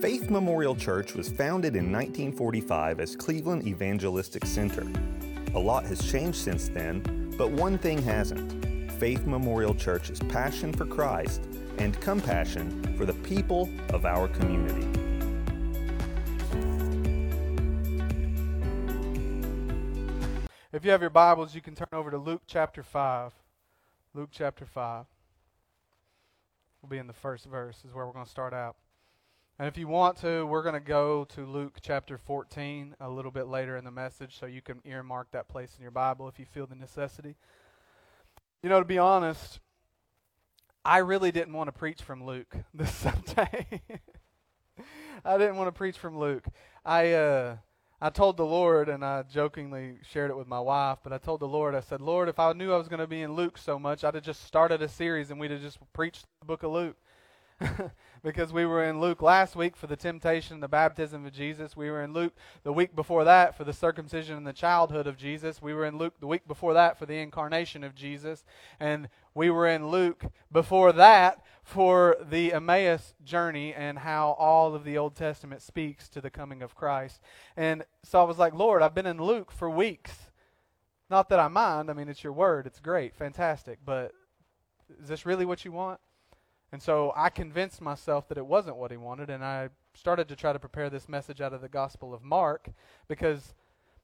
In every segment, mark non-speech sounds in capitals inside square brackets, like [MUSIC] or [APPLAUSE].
Faith Memorial Church was founded in 1945 as Cleveland Evangelistic Center. A lot has changed since then, but one thing hasn't. Faith Memorial Church's passion for Christ and compassion for the people of our community. If you have your Bibles, you can turn over to Luke chapter 5. Luke chapter 5. We'll be in the first verse, is where we're going to start out. And if you want to, we're going to go to Luke chapter 14 a little bit later in the message, so you can earmark that place in your Bible if you feel the necessity. You know, to be honest, I really didn't want to preach from Luke [LAUGHS] this Sunday. I didn't want to preach from Luke. I uh, I told the Lord, and I jokingly shared it with my wife, but I told the Lord, I said, Lord, if I knew I was going to be in Luke so much, I'd have just started a series and we'd have just preached the book of Luke. [LAUGHS] because we were in Luke last week for the temptation and the baptism of Jesus. We were in Luke the week before that for the circumcision and the childhood of Jesus. We were in Luke the week before that for the incarnation of Jesus. And we were in Luke before that for the Emmaus journey and how all of the Old Testament speaks to the coming of Christ. And so I was like, Lord, I've been in Luke for weeks. Not that I mind. I mean, it's your word. It's great. Fantastic. But is this really what you want? And so I convinced myself that it wasn't what he wanted, and I started to try to prepare this message out of the Gospel of Mark because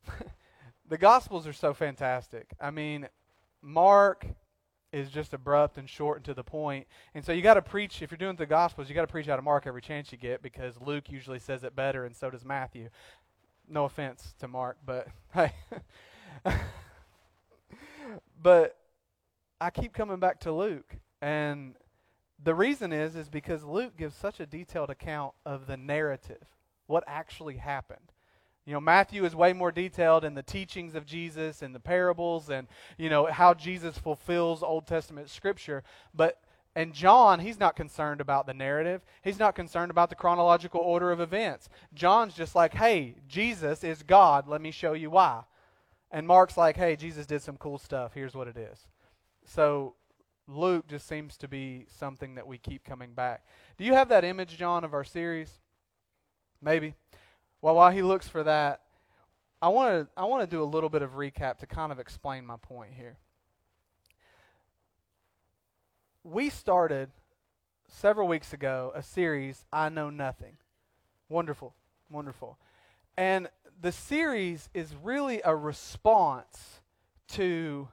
[LAUGHS] the Gospels are so fantastic. I mean, Mark is just abrupt and short and to the point. And so you got to preach, if you're doing the Gospels, you got to preach out of Mark every chance you get because Luke usually says it better, and so does Matthew. No offense to Mark, but hey. [LAUGHS] but I keep coming back to Luke. And the reason is is because Luke gives such a detailed account of the narrative, what actually happened. You know, Matthew is way more detailed in the teachings of Jesus and the parables and, you know, how Jesus fulfills Old Testament scripture, but and John, he's not concerned about the narrative. He's not concerned about the chronological order of events. John's just like, "Hey, Jesus is God. Let me show you why." And Mark's like, "Hey, Jesus did some cool stuff. Here's what it is." So Luke just seems to be something that we keep coming back. Do you have that image, John, of our series? Maybe. Well, while he looks for that, I want to I want to do a little bit of recap to kind of explain my point here. We started several weeks ago a series I know nothing. Wonderful. Wonderful. And the series is really a response to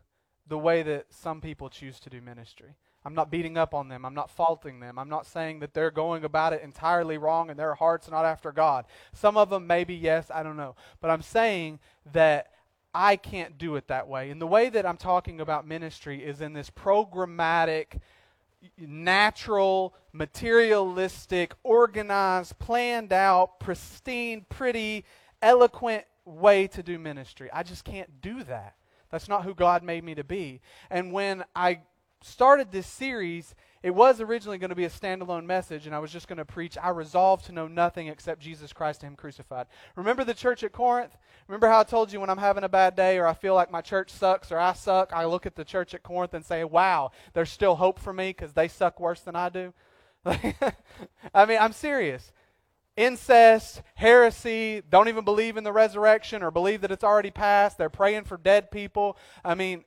the way that some people choose to do ministry. I'm not beating up on them. I'm not faulting them. I'm not saying that they're going about it entirely wrong and their heart's not after God. Some of them maybe, yes, I don't know. But I'm saying that I can't do it that way. And the way that I'm talking about ministry is in this programmatic, natural, materialistic, organized, planned out, pristine, pretty, eloquent way to do ministry. I just can't do that. That's not who God made me to be. And when I started this series, it was originally going to be a standalone message, and I was just going to preach, I resolved to know nothing except Jesus Christ and Him crucified. Remember the church at Corinth? Remember how I told you when I'm having a bad day or I feel like my church sucks or I suck, I look at the church at Corinth and say, wow, there's still hope for me because they suck worse than I do? [LAUGHS] I mean, I'm serious incest, heresy, don't even believe in the resurrection or believe that it's already passed. They're praying for dead people. I mean,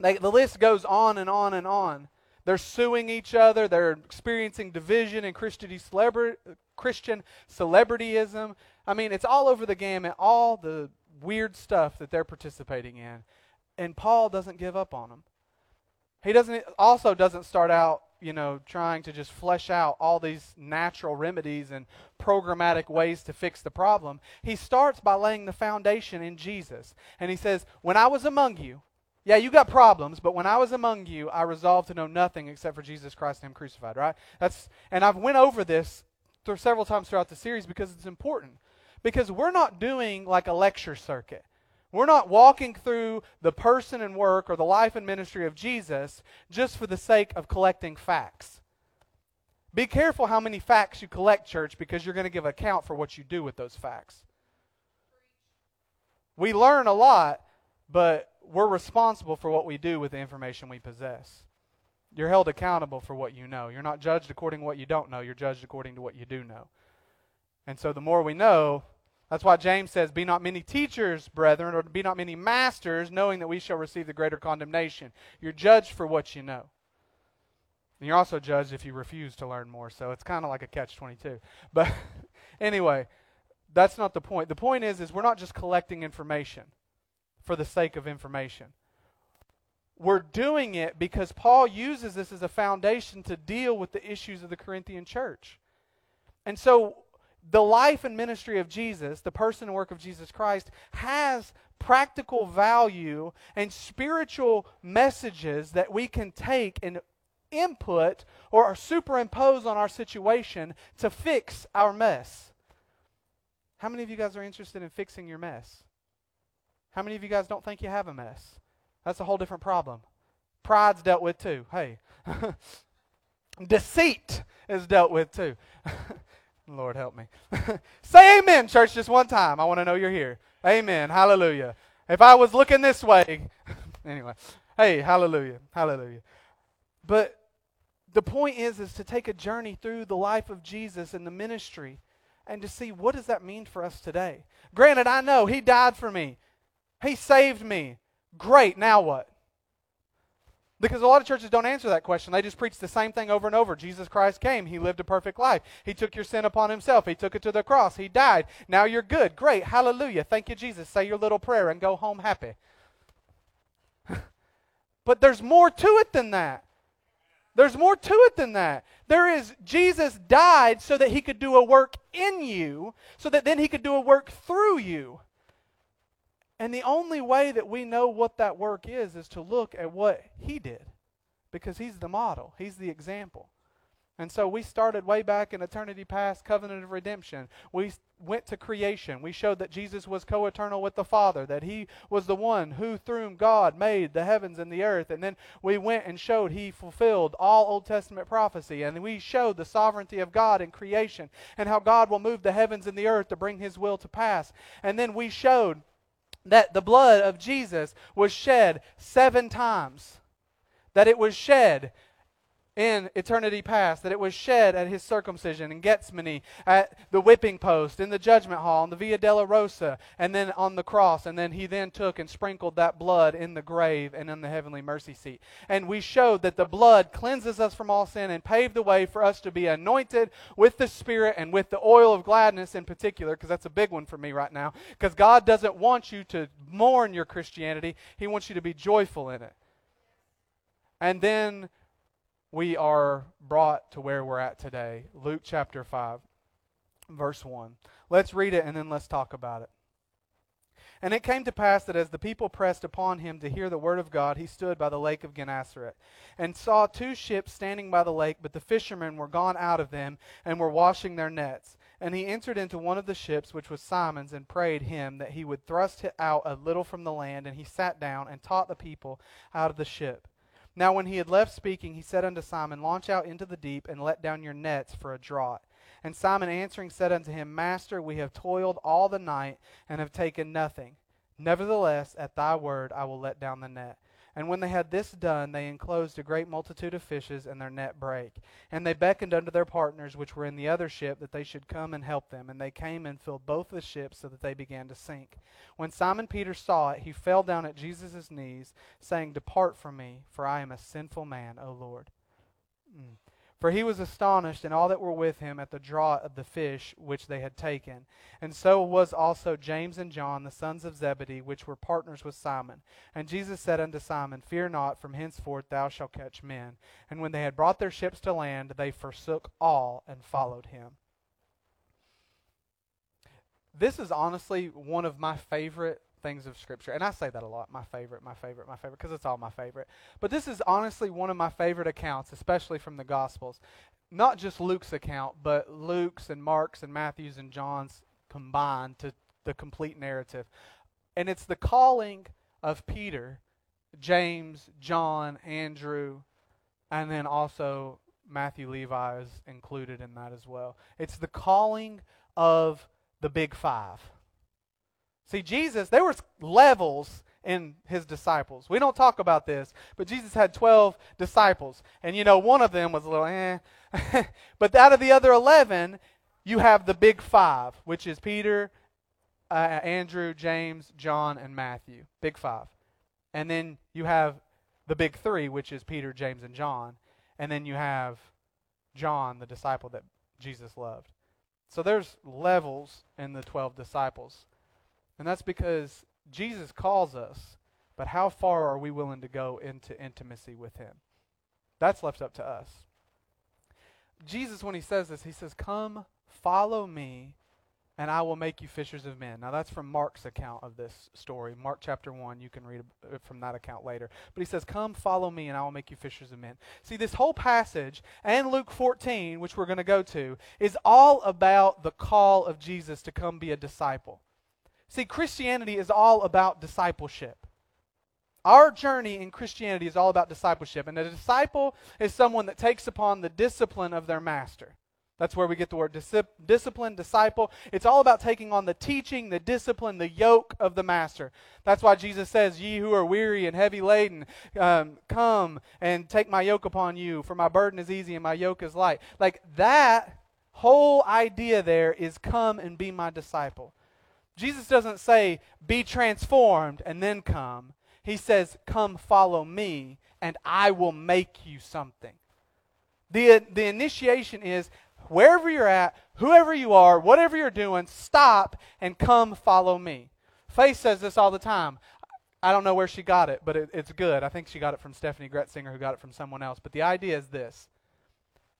they, the list goes on and on and on. They're suing each other. They're experiencing division and Christian celebrityism. I mean, it's all over the gamut, all the weird stuff that they're participating in. And Paul doesn't give up on them. He doesn't also doesn't start out you know, trying to just flesh out all these natural remedies and programmatic ways to fix the problem. He starts by laying the foundation in Jesus. And he says, When I was among you, yeah, you got problems, but when I was among you, I resolved to know nothing except for Jesus Christ and Him crucified, right? That's and I've went over this several times throughout the series because it's important. Because we're not doing like a lecture circuit. We're not walking through the person and work or the life and ministry of Jesus just for the sake of collecting facts. Be careful how many facts you collect, church, because you're going to give account for what you do with those facts. We learn a lot, but we're responsible for what we do with the information we possess. You're held accountable for what you know. You're not judged according to what you don't know, you're judged according to what you do know. And so the more we know, that's why James says, Be not many teachers, brethren, or be not many masters, knowing that we shall receive the greater condemnation. You're judged for what you know. And you're also judged if you refuse to learn more. So it's kind of like a catch 22. But [LAUGHS] anyway, that's not the point. The point is is we're not just collecting information for the sake of information. We're doing it because Paul uses this as a foundation to deal with the issues of the Corinthian church. And so the life and ministry of Jesus, the person and work of Jesus Christ, has practical value and spiritual messages that we can take and input or superimpose on our situation to fix our mess. How many of you guys are interested in fixing your mess? How many of you guys don't think you have a mess? That's a whole different problem. Pride's dealt with too. Hey. [LAUGHS] Deceit is dealt with too. [LAUGHS] Lord help me. [LAUGHS] Say amen, church, just one time. I want to know you're here. Amen. Hallelujah. If I was looking this way, [LAUGHS] anyway. Hey, hallelujah. Hallelujah. But the point is is to take a journey through the life of Jesus and the ministry and to see what does that mean for us today. Granted, I know he died for me. He saved me. Great, now what? Because a lot of churches don't answer that question. They just preach the same thing over and over. Jesus Christ came. He lived a perfect life. He took your sin upon himself. He took it to the cross. He died. Now you're good. Great. Hallelujah. Thank you, Jesus. Say your little prayer and go home happy. [LAUGHS] but there's more to it than that. There's more to it than that. There is, Jesus died so that he could do a work in you, so that then he could do a work through you. And the only way that we know what that work is is to look at what he did because he's the model, he's the example. And so we started way back in eternity past, covenant of redemption. We went to creation. We showed that Jesus was co eternal with the Father, that He was the one who, through God made the heavens and the earth. And then we went and showed He fulfilled all Old Testament prophecy. And we showed the sovereignty of God in creation and how God will move the heavens and the earth to bring His will to pass. And then we showed that the blood of Jesus was shed seven times. That it was shed in eternity past, that it was shed at his circumcision in Gethsemane, at the whipping post, in the judgment hall, in the Via Dolorosa, and then on the cross. And then he then took and sprinkled that blood in the grave and in the heavenly mercy seat. And we showed that the blood cleanses us from all sin and paved the way for us to be anointed with the Spirit and with the oil of gladness in particular, because that's a big one for me right now. Because God doesn't want you to mourn your Christianity, He wants you to be joyful in it. And then we are brought to where we're at today. Luke chapter 5, verse 1. Let's read it and then let's talk about it. And it came to pass that as the people pressed upon him to hear the word of God, he stood by the lake of Gennesaret, and saw two ships standing by the lake, but the fishermen were gone out of them, and were washing their nets. And he entered into one of the ships, which was Simon's, and prayed him that he would thrust out a little from the land. And he sat down and taught the people out of the ship. Now, when he had left speaking, he said unto Simon, Launch out into the deep, and let down your nets for a draught. And Simon answering said unto him, Master, we have toiled all the night, and have taken nothing. Nevertheless, at thy word I will let down the net. And when they had this done, they enclosed a great multitude of fishes, and their net brake. And they beckoned unto their partners, which were in the other ship, that they should come and help them. And they came and filled both the ships, so that they began to sink. When Simon Peter saw it, he fell down at Jesus' knees, saying, Depart from me, for I am a sinful man, O Lord. Mm. For he was astonished, and all that were with him, at the draught of the fish which they had taken. And so was also James and John, the sons of Zebedee, which were partners with Simon. And Jesus said unto Simon, Fear not, from henceforth thou shalt catch men. And when they had brought their ships to land, they forsook all and followed him. This is honestly one of my favorite things of Scripture. And I say that a lot my favorite, my favorite, my favorite, because it's all my favorite. But this is honestly one of my favorite accounts, especially from the Gospels. Not just Luke's account, but Luke's and Mark's and Matthew's and John's combined to the complete narrative. And it's the calling of Peter, James, John, Andrew, and then also Matthew Levi is included in that as well. It's the calling of the big five. See, Jesus, there was levels in his disciples. We don't talk about this, but Jesus had 12 disciples. And you know, one of them was a little eh. [LAUGHS] but out of the other 11, you have the big five, which is Peter, uh, Andrew, James, John, and Matthew. Big five. And then you have the big three, which is Peter, James, and John. And then you have John, the disciple that Jesus loved. So there's levels in the 12 disciples. And that's because Jesus calls us, but how far are we willing to go into intimacy with him? That's left up to us. Jesus, when he says this, he says, Come, follow me, and I will make you fishers of men. Now, that's from Mark's account of this story. Mark chapter 1, you can read it uh, from that account later. But he says, Come, follow me, and I will make you fishers of men. See, this whole passage, and Luke 14, which we're going to go to, is all about the call of Jesus to come be a disciple. See, Christianity is all about discipleship. Our journey in Christianity is all about discipleship. And a disciple is someone that takes upon the discipline of their master. That's where we get the word discipline, disciple. It's all about taking on the teaching, the discipline, the yoke of the master. That's why Jesus says, Ye who are weary and heavy laden, um, come and take my yoke upon you, for my burden is easy and my yoke is light. Like that whole idea there is come and be my disciple. Jesus doesn't say, Be transformed and then come. He says, Come follow me, and I will make you something. The, the initiation is wherever you're at, whoever you are, whatever you're doing, stop and come follow me. Faith says this all the time. I don't know where she got it, but it, it's good. I think she got it from Steffany Gretzinger, who got it from someone else. But the idea is this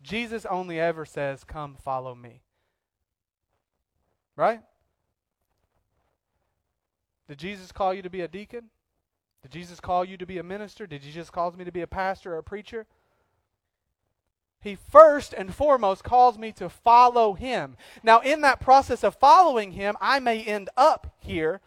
Jesus only ever says, Come follow me. Right? Did Jesus call you to be a deacon? Did Jesus call you to be a minister? Did Jesus call me to be a pastor or a preacher? He first and foremost calls me to follow him. Now, in that process of following him, I may end up here,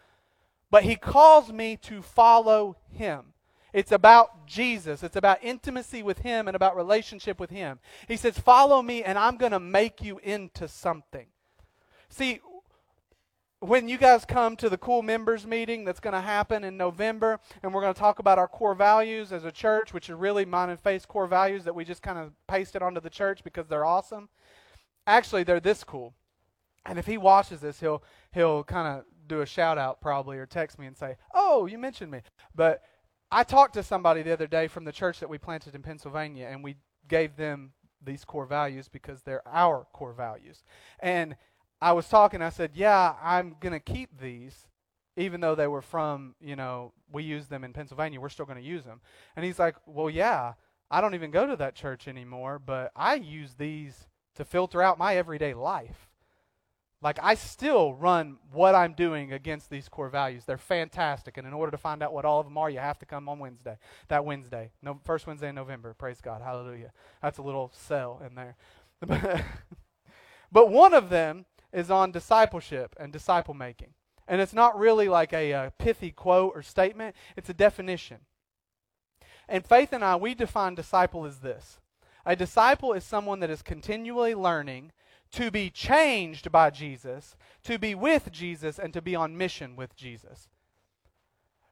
but he calls me to follow him. It's about Jesus. It's about intimacy with him and about relationship with him. He says, Follow me, and I'm going to make you into something. See, when you guys come to the cool members meeting that's going to happen in November, and we're going to talk about our core values as a church, which are really mine and Faith's core values that we just kind of pasted onto the church because they're awesome. Actually, they're this cool. And if he watches this, he'll he'll kind of do a shout out probably or text me and say, "Oh, you mentioned me." But I talked to somebody the other day from the church that we planted in Pennsylvania, and we gave them these core values because they're our core values. And I was talking, I said, Yeah, I'm going to keep these, even though they were from, you know, we use them in Pennsylvania, we're still going to use them. And he's like, Well, yeah, I don't even go to that church anymore, but I use these to filter out my everyday life. Like, I still run what I'm doing against these core values. They're fantastic. And in order to find out what all of them are, you have to come on Wednesday. That Wednesday. No, first Wednesday in November. Praise God. Hallelujah. That's a little sell in there. [LAUGHS] but one of them is on discipleship and disciple making. And it's not really like a, a pithy quote or statement, it's a definition. And Faith and I, we define disciple as this a disciple is someone that is continually learning to be changed by Jesus, to be with Jesus, and to be on mission with Jesus.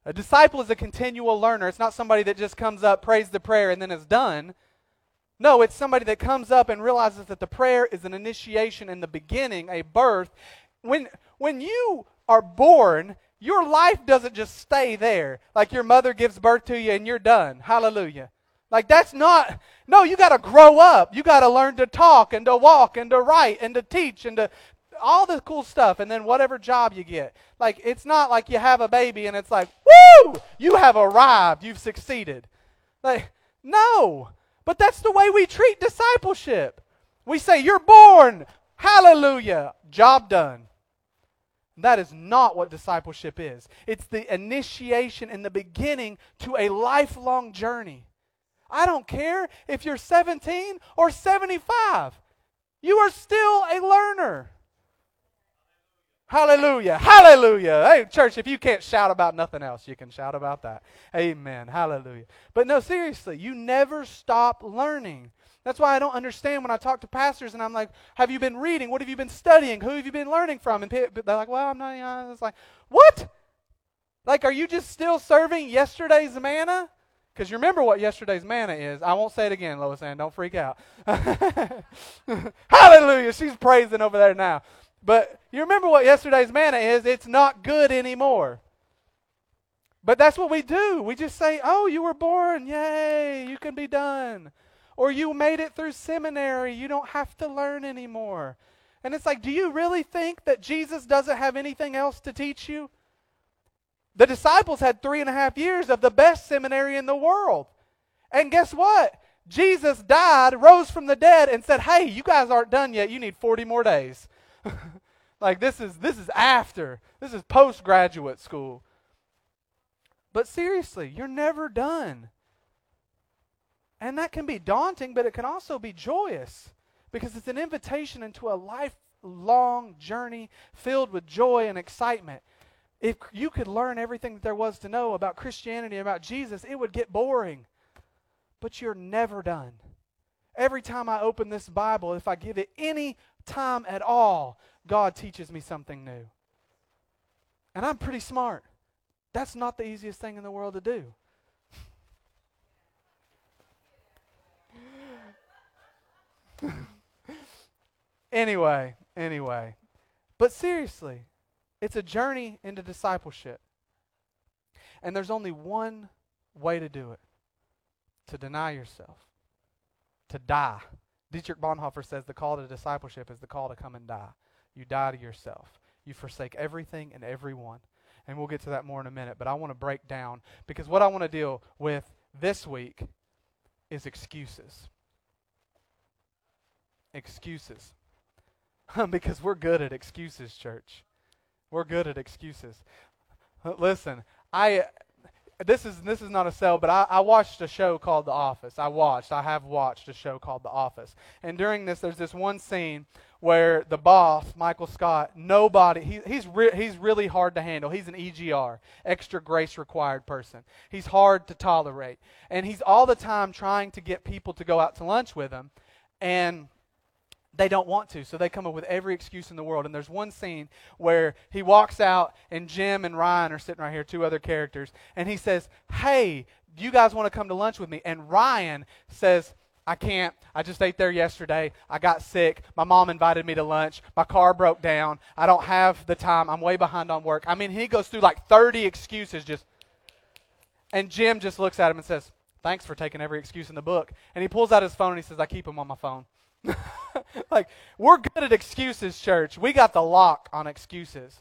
A disciple is a continual learner. It's not somebody that just comes up, prays the prayer, and then is done. No, it's somebody that comes up and realizes that the prayer is an initiation in the beginning, a birth. When, when you are born, your life doesn't just stay there. Like your mother gives birth to you and you're done. Hallelujah. Like that's not, no, you got to grow up. You got to learn to talk and to walk and to write and to teach and to all the cool stuff and then whatever job you get. Like it's not like you have a baby and it's like, woo, you have arrived. You've succeeded. Like, no. But that's the way we treat discipleship. We say, You're born. Hallelujah. Job done. That is not what discipleship is. It's the initiation and the beginning to a lifelong journey. I don't care if you're 17 or 75, you are still a learner. Hallelujah. Hallelujah. Hey, church, if you can't shout about nothing else, you can shout about that. Amen. Hallelujah. But no, seriously, you never stop learning. That's why I don't understand when I talk to pastors and I'm like, have you been reading? What have you been studying? Who have you been learning from? And they're like, well, I'm not. You know. It's like, what? Like, are you just still serving yesterday's manna? Because you remember what yesterday's manna is. I won't say it again, Lois Ann. Don't freak out. [LAUGHS] Hallelujah. She's praising over there now. But you remember what yesterday's manna is. It's not good anymore. But that's what we do. We just say, oh, you were born. Yay, you can be done. Or you made it through seminary. You don't have to learn anymore. And it's like, do you really think that Jesus doesn't have anything else to teach you? The disciples had three and a half years of the best seminary in the world. And guess what? Jesus died, rose from the dead, and said, Hey, you guys aren't done yet. You need 40 more days. [LAUGHS] like this is this is after. This is postgraduate school. But seriously, you're never done. And that can be daunting, but it can also be joyous because it's an invitation into a lifelong journey filled with joy and excitement. If you could learn everything that there was to know about Christianity, about Jesus, it would get boring. But you're never done. Every time I open this Bible, if I give it any time at all, God teaches me something new. And I'm pretty smart. That's not the easiest thing in the world to do. [LAUGHS] anyway, anyway. But seriously, it's a journey into discipleship. And there's only one way to do it to deny yourself, to die. Dietrich Bonhoeffer says the call to discipleship is the call to come and die. You die to yourself, you forsake everything and everyone. And we'll get to that more in a minute, but I want to break down because what I want to deal with this week is excuses. Excuses. [LAUGHS] because we're good at excuses, church. We're good at excuses. Listen, I this is this is not a sell, but I, I, watched a show called The Office. I watched, I have watched a show called The Office. And during this, there's this one scene where the boss, Michael Scott, nobody, he, he's re, he's really hard to handle. He's an EGR, extra grace required person. He's hard to tolerate, and he's all the time trying to get people to go out to lunch with him, and they don't want to, so they come up with every excuse in the world. And there's one scene where he walks out, and Jim and Ryan are sitting right here, two other characters, and he says, Hey, do you guys want to come to lunch with me? And Ryan says, I can't. I just ate there yesterday. I got sick. My mom invited me to lunch. My car broke down. I don't have the time. I'm way behind on work. I mean, he goes through like 30 excuses just. And Jim just looks at him and says, Thanks for taking every excuse in the book. And he pulls out his phone and he says, I keep them on my phone. [LAUGHS] like, we're good at excuses, church. We got the lock on excuses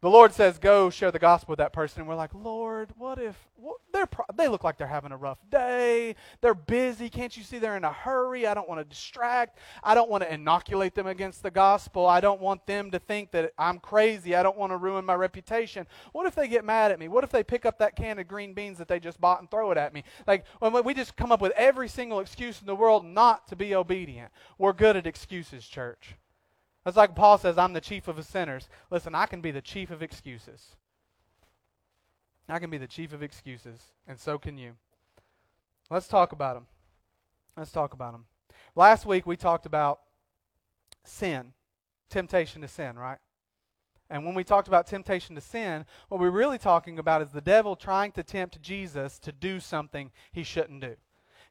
the Lord says, "Go share the gospel with that person." And we're like, "Lord, what if what, they're pro- they look like they're having a rough day? They're busy. Can't you see they're in a hurry? I don't want to distract. I don't want to inoculate them against the gospel. I don't want them to think that I'm crazy. I don't want to ruin my reputation. What if they get mad at me? What if they pick up that can of green beans that they just bought and throw it at me? Like we just come up with every single excuse in the world not to be obedient. We're good at excuses, church." It's like Paul says, I'm the chief of the sinners. Listen, I can be the chief of excuses. I can be the chief of excuses, and so can you. Let's talk about them. Let's talk about them. Last week we talked about sin, temptation to sin, right? And when we talked about temptation to sin, what we're really talking about is the devil trying to tempt Jesus to do something he shouldn't do.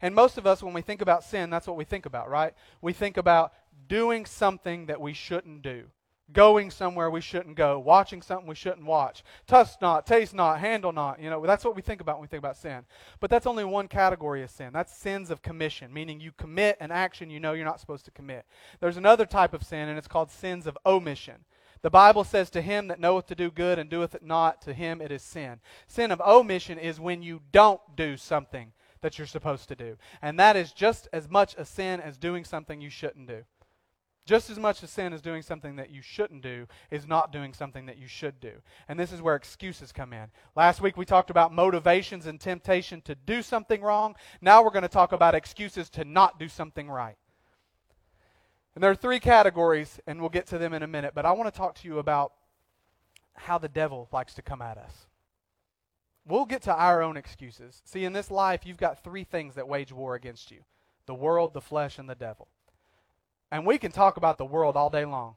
And most of us, when we think about sin, that's what we think about, right? We think about doing something that we shouldn't do, going somewhere we shouldn't go, watching something we shouldn't watch, touch not, taste not, handle not. You know, that's what we think about when we think about sin. But that's only one category of sin. That's sins of commission, meaning you commit an action you know you're not supposed to commit. There's another type of sin, and it's called sins of omission. The Bible says, To him that knoweth to do good and doeth it not, to him it is sin. Sin of omission is when you don't do something that you're supposed to do. And that is just as much a sin as doing something you shouldn't do. Just as much a sin as doing something that you shouldn't do is not doing something that you should do. And this is where excuses come in. Last week we talked about motivations and temptation to do something wrong. Now we're going to talk about excuses to not do something right. And there are three categories, and we'll get to them in a minute, but I want to talk to you about how the devil likes to come at us. We'll get to our own excuses. See, in this life, you've got three things that wage war against you the world, the flesh, and the devil. And we can talk about the world all day long.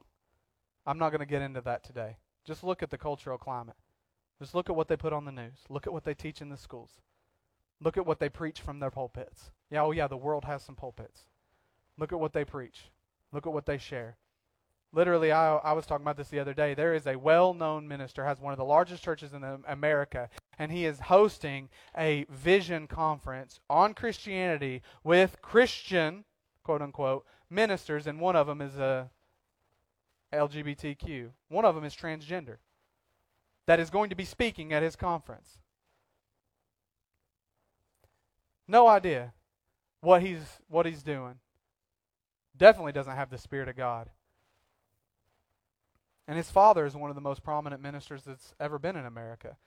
I'm not going to get into that today. Just look at the cultural climate. Just look at what they put on the news. Look at what they teach in the schools. Look at what they preach from their pulpits. Yeah, oh yeah, the world has some pulpits. Look at what they preach. Look at what they share. Literally, I, I was talking about this the other day. There is a well known minister, has one of the largest churches in America, and he is hosting a vision conference on Christianity with Christian, quote unquote, ministers, and one of them is uh, a LGBTQ. One of them is transgender. That is going to be speaking at his conference. No idea what he's what he's doing. Definitely doesn't have the spirit of God. And his father is one of the most prominent ministers that's ever been in America.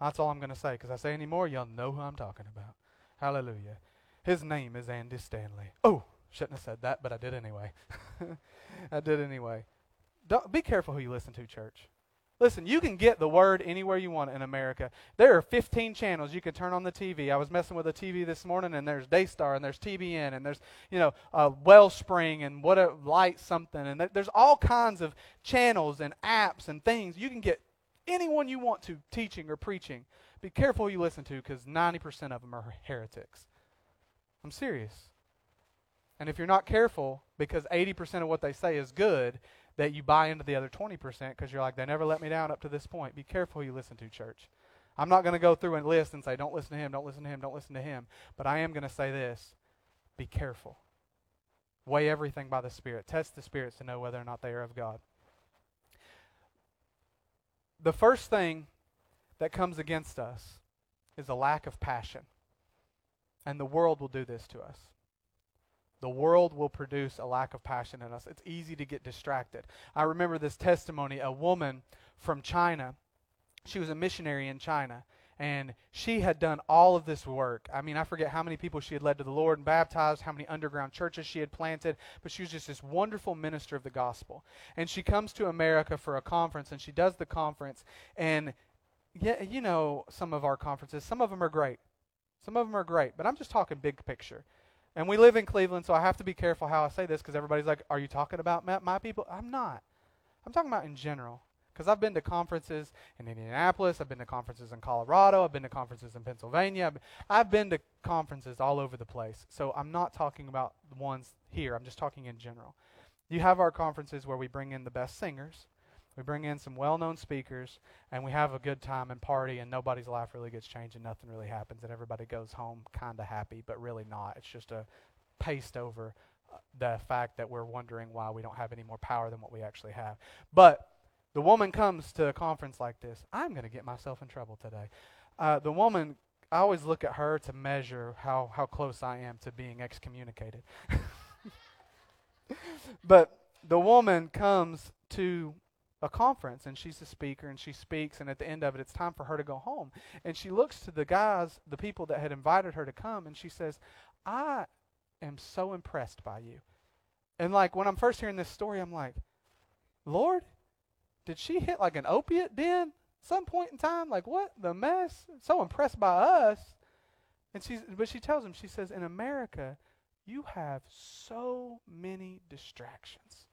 That's all I'm going to say, because I say any more, you'll know who I'm talking about. Hallelujah. His name is Andy Stanley. Oh, shouldn't have said that, but I did anyway. [LAUGHS] I did anyway. Don't, be careful who you listen to, church. Listen, you can get the word anywhere you want in America. There are 15 channels you can turn on the TV. I was messing with the TV this morning, and there's Daystar, and there's TBN, and there's you know uh, Wellspring, and what a light something, and th- there's all kinds of channels and apps and things you can get anyone you want to teaching or preaching. Be careful who you listen to, because 90% of them are heretics. I'm serious. And if you're not careful, because 80% of what they say is good, that you buy into the other 20% because you're like, they never let me down up to this point. Be careful you listen to, church. I'm not going to go through and list and say, don't listen to him, don't listen to him, don't listen to him. But I am going to say this be careful. Weigh everything by the Spirit. Test the spirits to know whether or not they are of God. The first thing that comes against us is a lack of passion. And the world will do this to us. The world will produce a lack of passion in us. It's easy to get distracted. I remember this testimony a woman from China. She was a missionary in China, and she had done all of this work. I mean, I forget how many people she had led to the Lord and baptized, how many underground churches she had planted, but she was just this wonderful minister of the gospel. And she comes to America for a conference, and she does the conference, and yeah, you know, some of our conferences, some of them are great. Some of them are great, but I'm just talking big picture. And we live in Cleveland, so I have to be careful how I say this because everybody's like, Are you talking about my, people? I'm not. I'm talking about in general. Because I've been to conferences in Indianapolis, I've been to conferences in Colorado, I've been to conferences in Pennsylvania, I've been to conferences all over the place. So I'm not talking about the ones here, I'm just talking in general. You have our conferences where we bring in the best singers, we bring in some well known speakers, and we have a good time and party, and nobody's life really gets changed, and nothing really happens, and everybody goes home kind of happy, but really not. It's just a paste over uh, the fact that we're wondering why we don't have any more power than what we actually have. But the woman comes to a conference like this. I'm going to get myself in trouble today. Uh, the woman, I always look at her to measure how, how close I am to being excommunicated. [LAUGHS] but the woman comes to a conference and she's a speaker and she speaks and at the end of it it's time for her to go home. And she looks to the guys the people that had invited her to come and she says i am so impressed by you. And like when i'm first hearing this story i'm like lord did she hit like an opiate den some point in time? Like what the mess? So impressed by us. And she's but she tells him she says in america you have so many distractions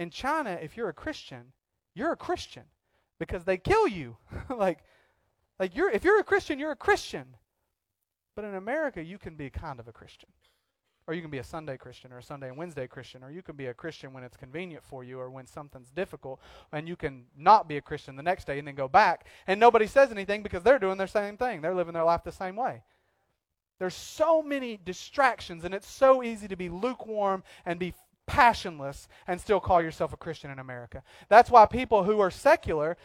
in China, if you're a Christian, you're a Christian because they kill you. [LAUGHS] like, like you're if you're a Christian, you're a Christian. But in America, you can be kind of a Christian. Or you can be a Sunday Christian or a Sunday and Wednesday Christian, or you can be a Christian when it's convenient for you or when something's difficult, and you can not be a Christian the next day and then go back, and nobody says anything because they're doing their same thing. They're living their life the same way. There's so many distractions, and it's so easy to be lukewarm and be passionless and still call yourself a Christian in America. That's why people who are secular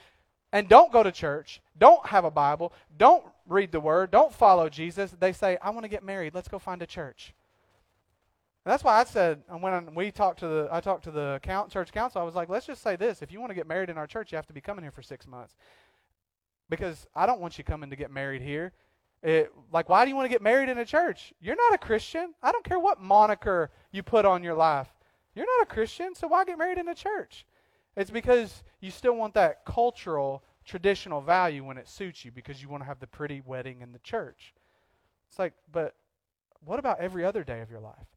and don't go to church, don't have a Bible, don't read the Word, don't follow Jesus, they say, I want to get married. Let's go find a church. And that's why I said when we talked to the I talked to the church council, I was like, let's just say this: if you want to get married in our church, you have to be coming here for six months, because I don't want you coming to get married here. It, like, why do you want to get married in a church? You're not a Christian. I don't care what moniker you put on your life. You're not a Christian, so why get married in a church? It's because you still want that cultural, traditional value when it suits you because you want to have the pretty wedding in the church. It's like, but what about every other day of your life?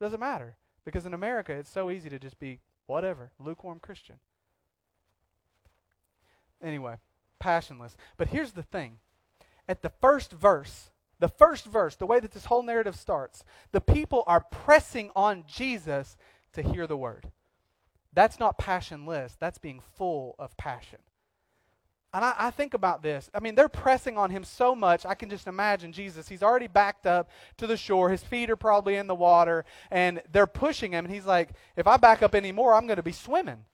Doesn't matter. Because in America, it's so easy to just be whatever, lukewarm Christian. Anyway, passionless. But here's the thing at the first verse the first verse, the way that this whole narrative starts, the people are pressing on Jesus to hear the word. That's not passionless, that's being full of passion. And I, I, think about this. I mean, they're pressing on him so much. I can just imagine Jesus. He's already backed up to the shore. His feet are probably in the water. And they're pushing him. And he's like, if I back up anymore, I'm going to be swimming.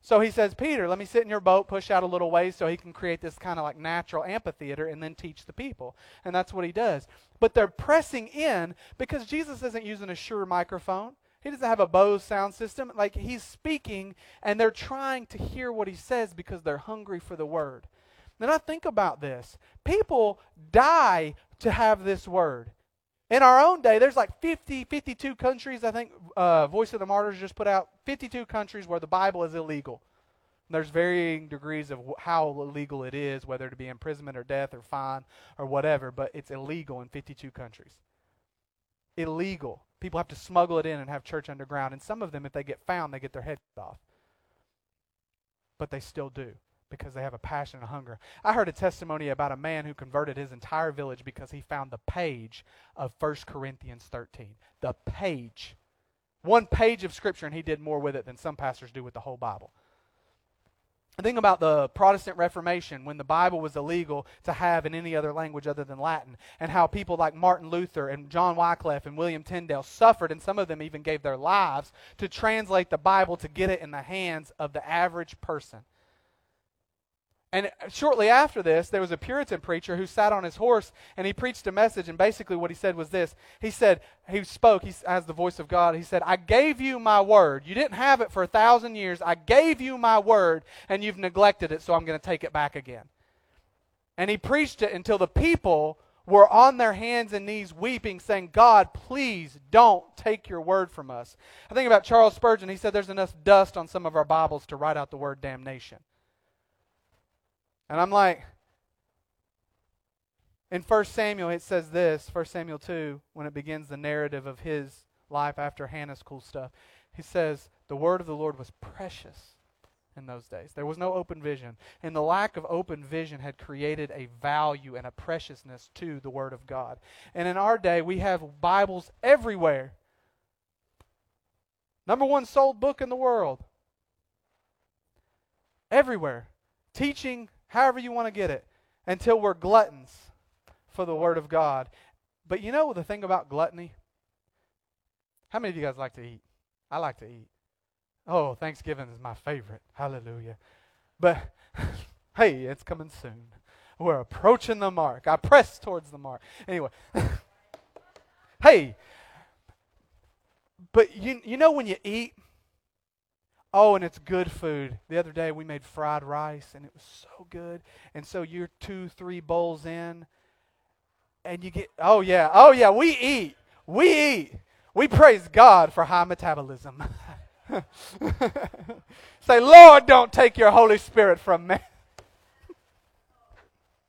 So he says, Peter, let me sit in your boat, push out a little ways so he can create this kind of like natural amphitheater and then teach the people. And that's what he does. But they're pressing in because Jesus isn't using a Shure microphone. He doesn't have a Bose sound system. Like he's speaking and they're trying to hear what he says because they're hungry for the word. Then I think about this. People die to have this word. In our own day, there's like 50, 52 countries, I think uh, Voice of the Martyrs just put out 52 countries where the Bible is illegal. There's varying degrees of how illegal it is, whether to be imprisonment or death or fine or whatever, but it's illegal in 52 countries. Illegal. People have to smuggle it in and have church underground. And some of them, if they get found, they get their heads off. But they still do because they have a passion and a hunger. I heard a testimony about a man who converted his entire village because he found the page of 1 Corinthians 13. The page. One page of Scripture, and he did more with it than some pastors do with the whole Bible. Think about the Protestant Reformation when the Bible was illegal to have in any other language other than Latin, and how people like Martin Luther and John Wycliffe and William Tyndale suffered, and some of them even gave their lives to translate the Bible to get it in the hands of the average person. And shortly after this, there was a Puritan preacher who sat on his horse and he preached a message. And basically, what he said was this He said, He spoke he, as the voice of God. He said, I gave you my word. You didn't have it for a thousand years. I gave you my word, and you've neglected it, so I'm going to take it back again. And he preached it until the people were on their hands and knees weeping, saying, God, please don't take your word from us. I think about Charles Spurgeon. He said, There's enough dust on some of our Bibles to write out the word damnation. And I'm like, in 1 Samuel, it says this 1 Samuel 2, when it begins the narrative of his life after Hannah's cool stuff. He says, The word of the Lord was precious in those days. There was no open vision. And the lack of open vision had created a value and a preciousness to the Word of God. And in our day, we have Bibles everywhere. Number one sold book in the world. Everywhere. Teaching however you want to get it, until we're gluttons for the Word of God. But you know the thing about gluttony? How many of you guys like to eat? I like to eat. Oh, Thanksgiving is my favorite. Hallelujah. But [LAUGHS] hey, it's coming soon. We're approaching the mark. I press towards the mark. Anyway. [LAUGHS] hey, but you, you know when you eat, Oh, and it's good food. The other day we made fried rice and it was so good. And so you're two, three bowls in and you get, oh yeah, oh yeah, we eat. We eat. We praise God for high metabolism. [LAUGHS] Say, Lord, don't take your Holy Spirit from me.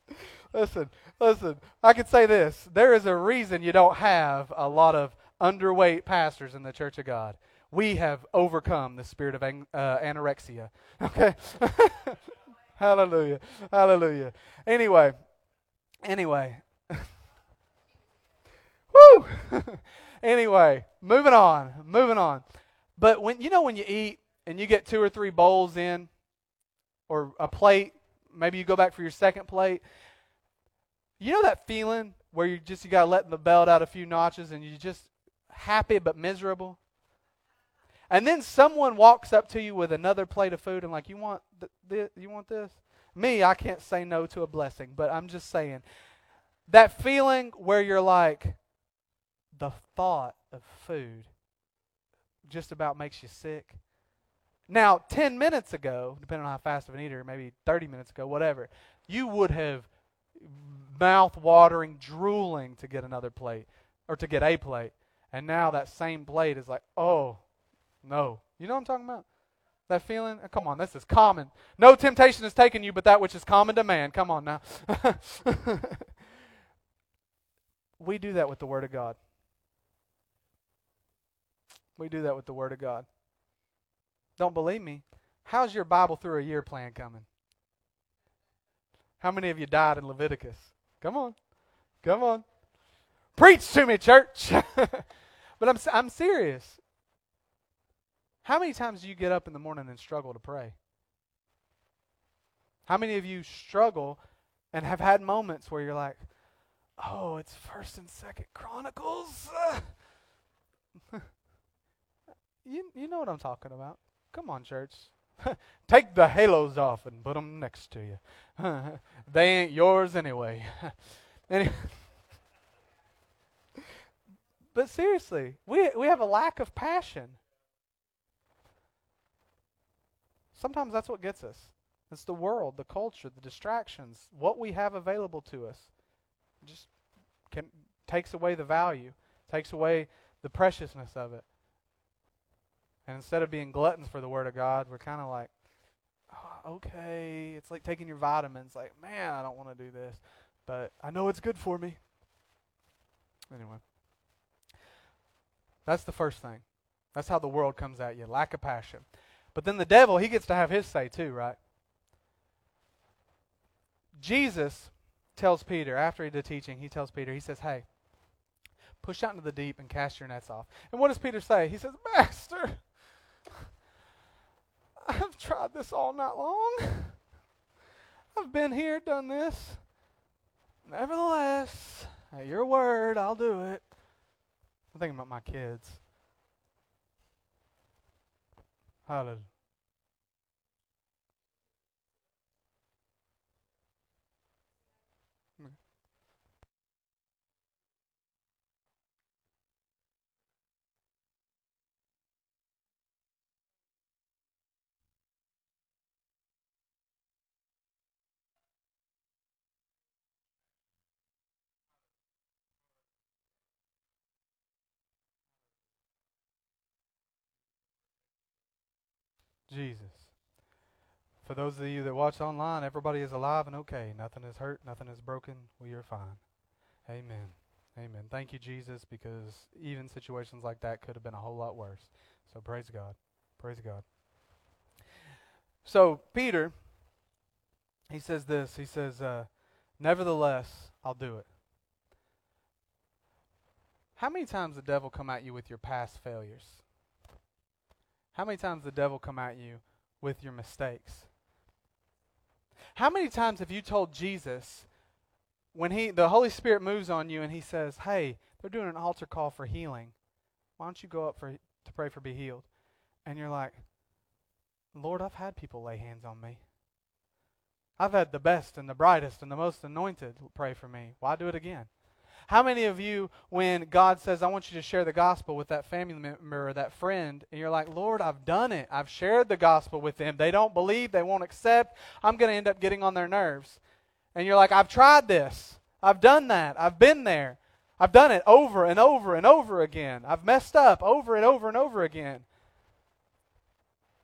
[LAUGHS] listen, listen, I can say this. There is a reason you don't have a lot of underweight pastors in the church of God we have overcome the spirit of uh, anorexia. [LAUGHS] Okay? [LAUGHS] Hallelujah. Hallelujah. Anyway, anyway. [LAUGHS] Woo! anyway, moving on. Moving on. But when you know when you eat and you get two or three bowls in or a plate, maybe you go back for your second plate. You know that feeling where you just you got to let the belt out a few notches and you just happy but miserable? And then someone walks up to you with another plate of food and like, you want th- th- you want this? Me, I can't say no to a blessing, but I'm just saying that feeling where you're like, the thought of food just about makes you sick. Now, 10 minutes ago, depending on how fast of an eater, maybe 30 minutes ago, whatever, you would have mouth watering, drooling to get another plate or to get a plate. And now that same plate is like, oh, no. You know what I'm talking about? That feeling? Uh, come on, this is common. No temptation has taken you but that which is common to man. Come on now. [LAUGHS] we do that with the Word of God. We do that with the Word of God. Don't believe me? How's your Bible through a year plan coming? How many of you died in Leviticus? Come on. Come on. Preach to me, church. [LAUGHS] but I'm, I'm serious. How many times do you get up in the morning and struggle to pray? How many of you struggle and have had moments where you're like, oh, it's First and Second Chronicles? [LAUGHS] you, you know what I'm talking about. Come on, church. [LAUGHS] Take the halos off and put them next to you. [LAUGHS] they ain't yours anyway. but seriously, we, we have a lack of passion. Sometimes that's what gets us. It's the world, the culture, the distractions, what we have available to us. Just can takes away the value, takes away the preciousness of it. And instead of being gluttons for the Word of God, we're kind of like, oh, okay. It's like taking your vitamins. Like, man, I don't want to do this, but I know it's good for me. Anyway, that's the first thing. That's how the world comes at you lack of passion. But then the devil, he gets to have his say too, right? Jesus tells Peter, after he did teaching, he tells Peter, he says, Hey, push out into the deep and cast your nets off. And what does Peter say? He says, Master, I've tried this all night long. I've been here, done this. Nevertheless, at your word, I'll do it. I'm thinking about my kids. Hallelujah. Jesus. For those of you that watch online, everybody is alive and okay. Nothing is hurt, nothing is broken. We are fine. Amen. Amen. Thank you, Jesus, because even situations like that could have been a whole lot worse. So praise God. Praise God. So, Peter, he says this. He says, uh, Nevertheless, I'll do it. How many times the devil come at you with your past failures? How many times the devil come at you with your mistakes? How many times have you told Jesus when he the Holy Spirit moves on you and he says, "Hey, they're doing an altar call for healing. Why don't you go up for to pray for be healed?" And you're like, "Lord, I've had people lay hands on me. I've had the best and the brightest and the most anointed pray for me. Why do it again?" How many of you, when God says, I want you to share the gospel with that family member or that friend, and you're like, Lord, I've done it. I've shared the gospel with them. They don't believe, they won't accept. I'm going to end up getting on their nerves. And you're like, I've tried this. I've done that. I've been there. I've done it over and over and over again. I've messed up over and over and over again.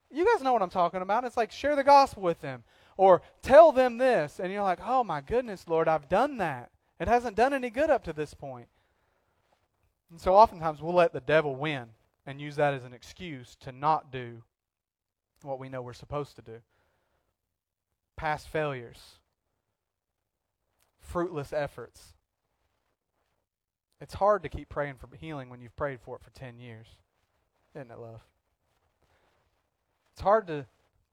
You guys know what I'm talking about. It's like share the gospel with them or tell them this. And you're like, oh my goodness, Lord, I've done that. It hasn't done any good up to this point. And so oftentimes we'll let the devil win and use that as an excuse to not do what we know we're supposed to do. Past failures, fruitless efforts. It's hard to keep praying for healing when you've prayed for it for 10 years. Isn't it, love? It's hard to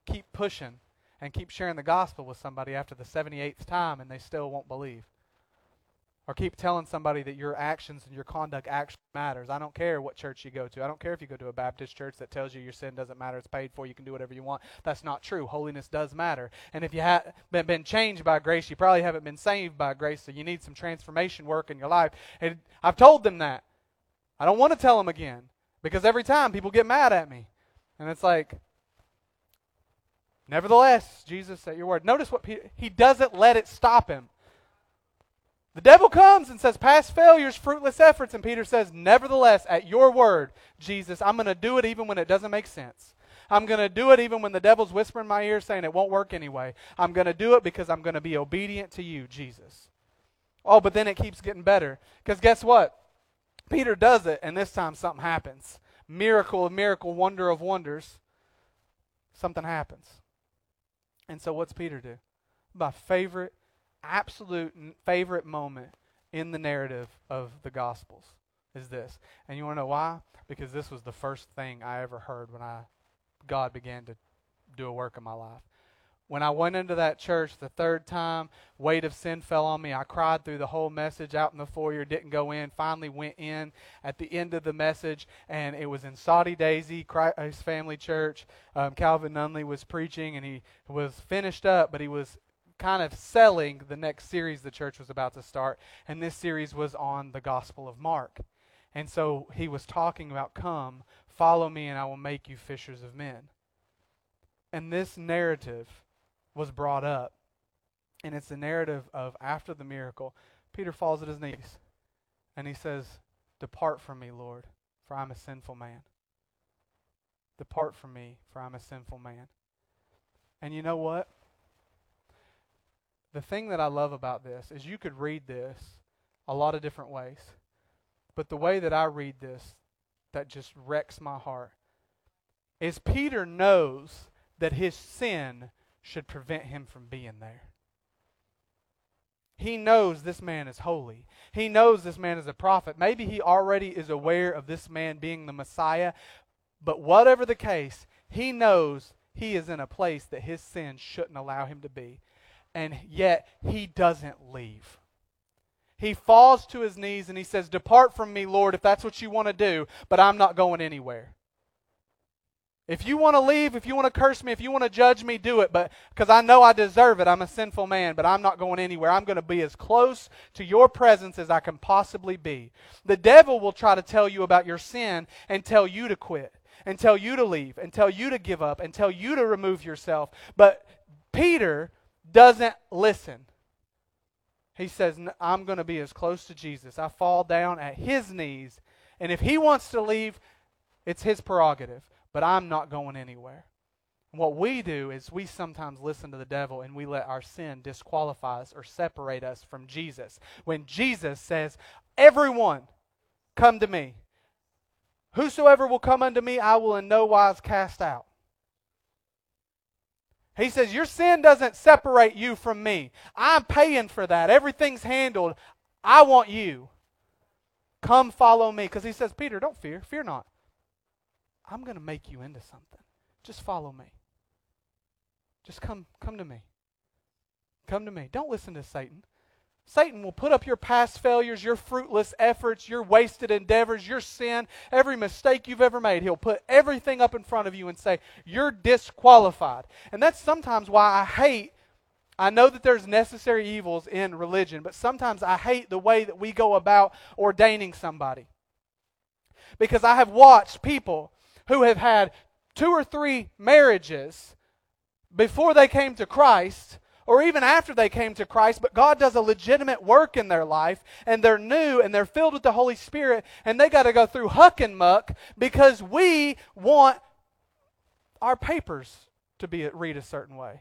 keep pushing and keep sharing the gospel with somebody after the 78th time and they still won't believe. Or keep telling somebody that your actions and your conduct actually matters. I don't care what church you go to. I don't care if you go to a Baptist church that tells you your sin doesn't matter, it's paid for, you can do whatever you want. That's not true. Holiness does matter. And if you haven't been changed by grace, you probably haven't been saved by grace, so you need some transformation work in your life. And I've told them that. I don't want to tell them again because every time people get mad at me. And it's like, nevertheless, Jesus, at your word. Notice what he doesn't let it stop him. The devil comes and says, Past failures, fruitless efforts. And Peter says, Nevertheless, at your word, Jesus, I'm going to do it even when it doesn't make sense. I'm going to do it even when the devil's whispering in my ear saying it won't work anyway. I'm going to do it because I'm going to be obedient to you, Jesus. Oh, but then it keeps getting better. Because guess what? Peter does it, and this time something happens. Miracle of miracle, wonder of wonders. Something happens. And so what's Peter do? My favorite absolute favorite moment in the narrative of the Gospels is this. And you want to know why? Because this was the first thing I ever heard when I God began to do a work in my life. When I went into that church the third time, weight of sin fell on me. I cried through the whole message out in the foyer, didn't go in, finally went in at the end of the message, and it was in Soddy-Daisy, Christ Family Church. Um, Calvin Nunley was preaching, and he was finished up, but he was kind of selling the next series the church was about to start, and this series was on the Gospel of Mark. And so he was talking about, Come, follow me, and I will make you fishers of men. And this narrative was brought up. And it's the narrative of after the miracle, Peter falls at his knees and he says, Depart from me, Lord, for I'm a sinful man. Depart from me, for I'm a sinful man. And you know what? The thing that I love about this is you could read this a lot of different ways. But the way that I read this that just wrecks my heart is Peter knows that his sin should prevent him from being there. He knows this man is holy. He knows this man is a prophet. Maybe he already is aware of this man being the Messiah. But whatever the case, he knows he is in a place that his sin shouldn't allow him to be. And yet, he doesn't leave. He falls to his knees and he says, Depart from me, Lord, if that's what you want to do, but I'm not going anywhere. If you want to leave, if you want to curse me, if you want to judge me, do it. But because I know I deserve it, I'm a sinful man, but I'm not going anywhere. I'm going to be as close to your presence as I can possibly be. The devil will try to tell you about your sin and tell you to quit, and tell you to leave, and tell you to give up, and tell you to remove yourself. But Peter doesn't listen. He says, I'm going to be as close to Jesus. I fall down at his knees. And if he wants to leave, it's his prerogative. But I'm not going anywhere. And what we do is we sometimes listen to the devil and we let our sin disqualify us or separate us from Jesus. When Jesus says, Everyone, come to me. Whosoever will come unto me, I will in no wise cast out. He says, Your sin doesn't separate you from me. I'm paying for that. Everything's handled. I want you. Come follow me. Because he says, Peter, don't fear. Fear not. I'm going to make you into something. Just follow me. Just come, come to me. Come to me. Don't listen to Satan. Satan will put up your past failures, your fruitless efforts, your wasted endeavors, your sin, every mistake you've ever made. He'll put everything up in front of you and say, You're disqualified. And that's sometimes why I hate. I know that there's necessary evils in religion, but sometimes I hate the way that we go about ordaining somebody. Because I have watched people who have had two or three marriages before they came to Christ or even after they came to Christ, but God does a legitimate work in their life, and they're new and they're filled with the Holy Spirit, and they got to go through huck and muck because we want our papers to be read a certain way.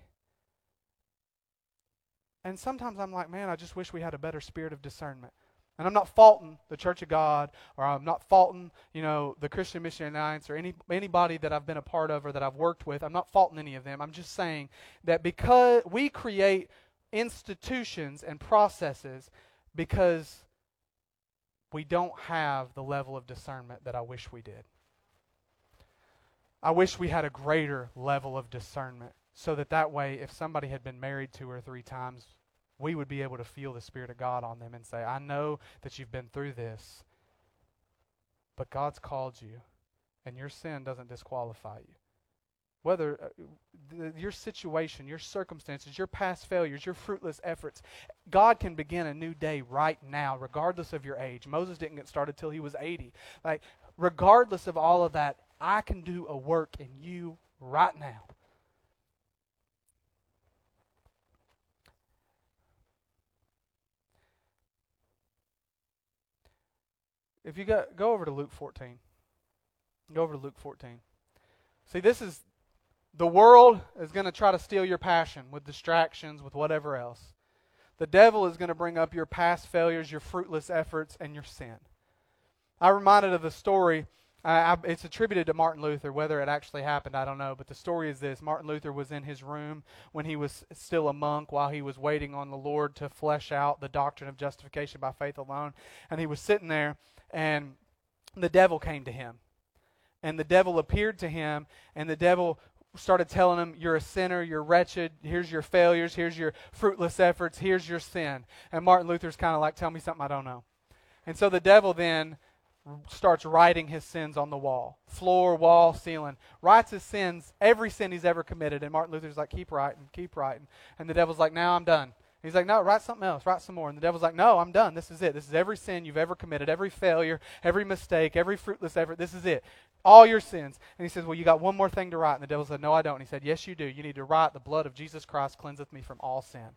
And sometimes I'm like, man, I just wish we had a better spirit of discernment. And I'm not faulting the Church of God, or I'm not faulting, you know, the Christian Mission Alliance, or any anybody that I've been a part of or that I've worked with. I'm not faulting any of them. I'm just saying that because we create institutions and processes because we don't have the level of discernment that I wish we did. I wish we had a greater level of discernment so that that way, if somebody had been married two or three times, we would be able to feel the Spirit of God on them and say, I know that you've been through this, but God's called you, and your sin doesn't disqualify you. Whether uh, your situation, your circumstances, your past failures, your fruitless efforts, God can begin a new day right now, regardless of your age. Moses didn't get started till he was 80. Like, regardless of all of that, I can do a work in you right now. If you go, go over to Luke 14. Go over to Luke 14. See, this is the world is going to try to steal your passion with distractions, with whatever else. The devil is going to bring up your past failures, your fruitless efforts, and your sin. I reminded of the story it's attributed to Martin Luther. Whether it actually happened, I don't know. But the story is this Martin Luther was in his room when he was still a monk while he was waiting on the Lord to flesh out the doctrine of justification by faith alone. And he was sitting there, and the devil came to him. And the devil appeared to him, and the devil started telling him, You're a sinner, you're wretched, here's your failures, here's your fruitless efforts, here's your sin. And Martin Luther's kind of like, Tell me something I don't know. And so the devil then starts writing his sins on the wall floor, wall, ceiling. Writes his sins, every sin he's ever committed. And Martin Luther's like, Keep writing, keep writing. And the devil's like, Now I'm done. He's like, no, write something else. Write some more. And the devil's like, no, I'm done. This is it. This is every sin you've ever committed, every failure, every mistake, every fruitless effort. This is it. All your sins. And he says, well, you got one more thing to write. And the devil said, no, I don't. And he said, yes, you do. You need to write, the blood of Jesus Christ cleanseth me from all sin.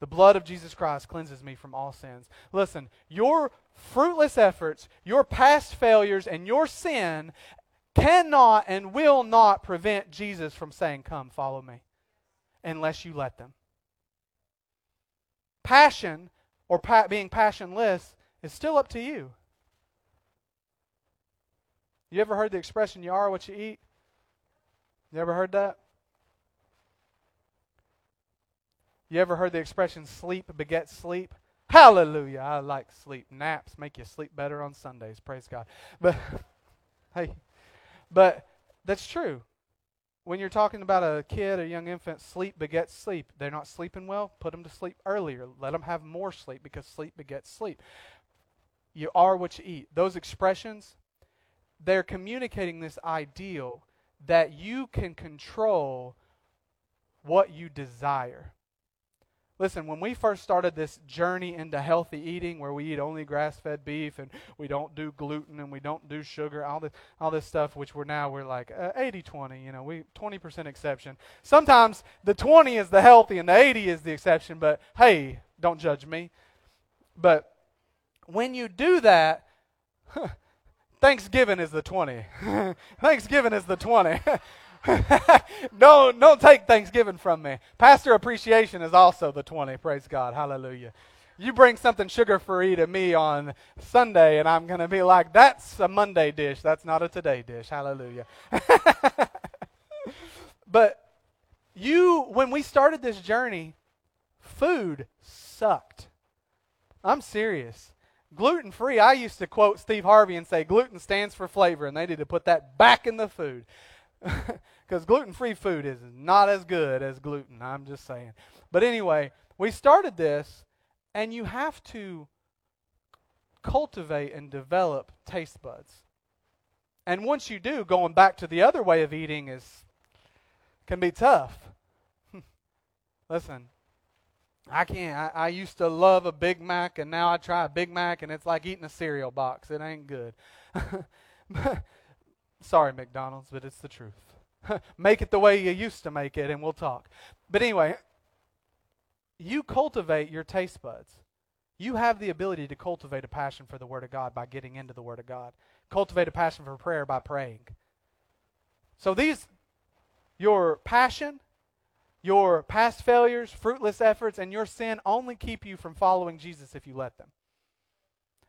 The blood of Jesus Christ cleanses me from all sins. Listen, your fruitless efforts, your past failures, and your sin cannot and will not prevent Jesus from saying, Come, follow me unless you let them. Passion or pa- being passionless is still up to you. You ever heard the expression, you are what you eat? You ever heard that? You ever heard the expression, sleep begets sleep? Hallelujah. I like sleep. Naps make you sleep better on Sundays. Praise God. But, [LAUGHS] hey, but that's true when you're talking about a kid, a young infant, sleep begets sleep. They're not sleeping well, put them to sleep earlier. Let them have more sleep because sleep begets sleep. You are what you eat. Those expressions, they're communicating this ideal that you can control what you desire. Listen, when we first started this journey into healthy eating where we eat only grass fed beef and we don't do gluten and we don't do sugar, all this, all this stuff, which we're now, we're like uh, 80 20, you know, we 20% exception. Sometimes the 20 is the healthy and the 80 is the exception, but hey, don't judge me. But when you do that, [LAUGHS] Thanksgiving is the 20. [LAUGHS] Thanksgiving is the 20. [LAUGHS] [LAUGHS] don't, don't take Thanksgiving from me. Pastor appreciation is also the 20. Praise God. Hallelujah. You bring something sugar free to me on Sunday, and I'm going to be like, that's a Monday dish. That's not a today dish. Hallelujah. [LAUGHS] but you, when we started this journey, food sucked. I'm serious. Gluten free, I used to quote Steve Harvey and say, gluten stands for flavor, and they need to put that back in the food. [LAUGHS] because gluten free food is not as good as gluten. I'm just saying. But anyway, we started this, and you have to cultivate and develop taste buds. And once you do, going back to the other way of eating is can be tough. [LAUGHS] Listen, I can't. I, I, used to love a Big Mac, and now I try a Big Mac, and it's like eating a cereal box. It ain't good. [LAUGHS] Sorry, McDonald's, but it's the truth. [LAUGHS] make it the way you used to make it, and we'll talk. But anyway, you cultivate your taste buds. You have the ability to cultivate a passion for the Word of God by getting into the Word of God. Cultivate a passion for prayer by praying. So these, your passion, your past failures, fruitless efforts, and your sin only keep you from following Jesus if you let them.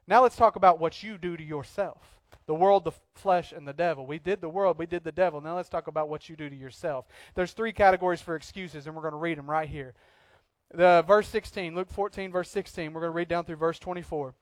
Now let's talk about what you do to yourself the world, the flesh, and the devil. We did the world, we did the devil. Now let's talk about what you do to yourself. There's three categories for excuses, and we're going to read them right here. The verse 16, Luke 14, verse 16. We're going to read down through verse 24.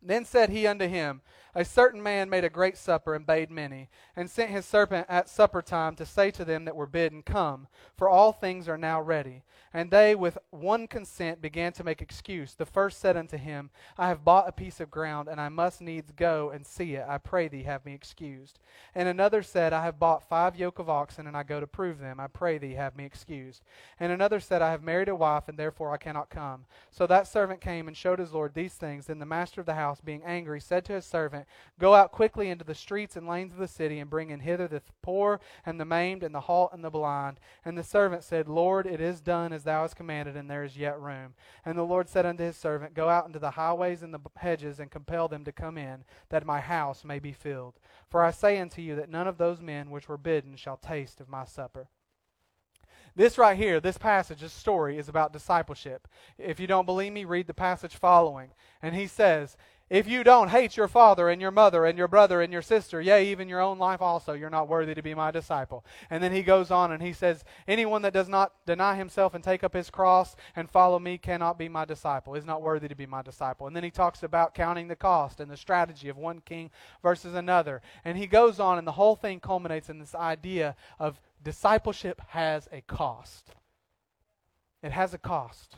Then said he unto him, A certain man made a great supper and bade many, and sent his servant at supper time to say to them that were bidden, Come, for all things are now ready. And they with one consent began to make excuse. The first said unto him, I have bought a piece of ground, and I must needs go and see it. I pray thee, have me excused. And another said, I have bought five yoke of oxen, and I go to prove them. I pray thee, have me excused. And another said, I have married a wife, and therefore I cannot come. So that servant came and showed his lord these things. Then the master of the house, being angry, said to his servant, Go out quickly into the streets and lanes of the city, and bring in hither the poor, and the maimed, and the halt, and the blind. And the servant said, Lord, it is done as thou hast commanded, and there is yet room. And the Lord said unto his servant, Go out into the highways and the hedges, and compel them to come in, that my house may be filled. For I say unto you that none of those men which were bidden shall taste of my supper. This right here, this passage, this story, is about discipleship. If you don't believe me, read the passage following. And he says, If you don't hate your father and your mother and your brother and your sister, yea, even your own life also, you're not worthy to be my disciple. And then he goes on and he says, Anyone that does not deny himself and take up his cross and follow me cannot be my disciple, is not worthy to be my disciple. And then he talks about counting the cost and the strategy of one king versus another. And he goes on, and the whole thing culminates in this idea of discipleship has a cost. It has a cost.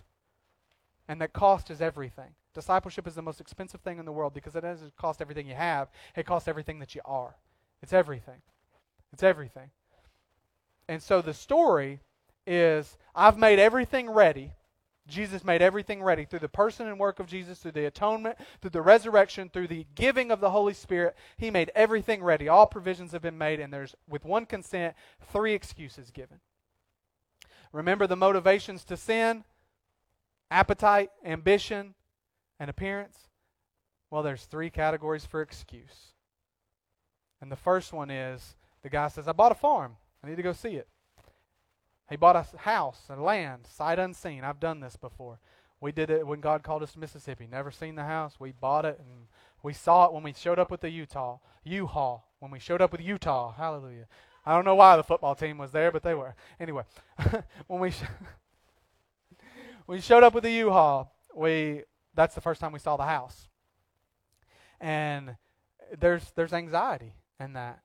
And that cost is everything. Discipleship is the most expensive thing in the world because it doesn't cost everything you have, it costs everything that you are. It's everything. It's everything. And so the story is I've made everything ready. Jesus made everything ready through the person and work of Jesus, through the atonement, through the resurrection, through the giving of the Holy Spirit. He made everything ready. All provisions have been made, and there's, with one consent, three excuses given. Remember the motivations to sin? appetite, ambition, and appearance? Well, there's three categories for excuse. And the first one is the guy says, I bought a farm. I need to go see it. He bought a house, a land, sight unseen. I've done this before. We did it when God called us to Mississippi. Never seen the house. We bought it and we saw it when we showed up with the Utah U-Haul. When we showed up with Utah, hallelujah. I don't know why the football team was there, but they were. Anyway, [LAUGHS] when we [LAUGHS] we showed up with the U-Haul. We that's the first time we saw the house. And there's there's anxiety in that.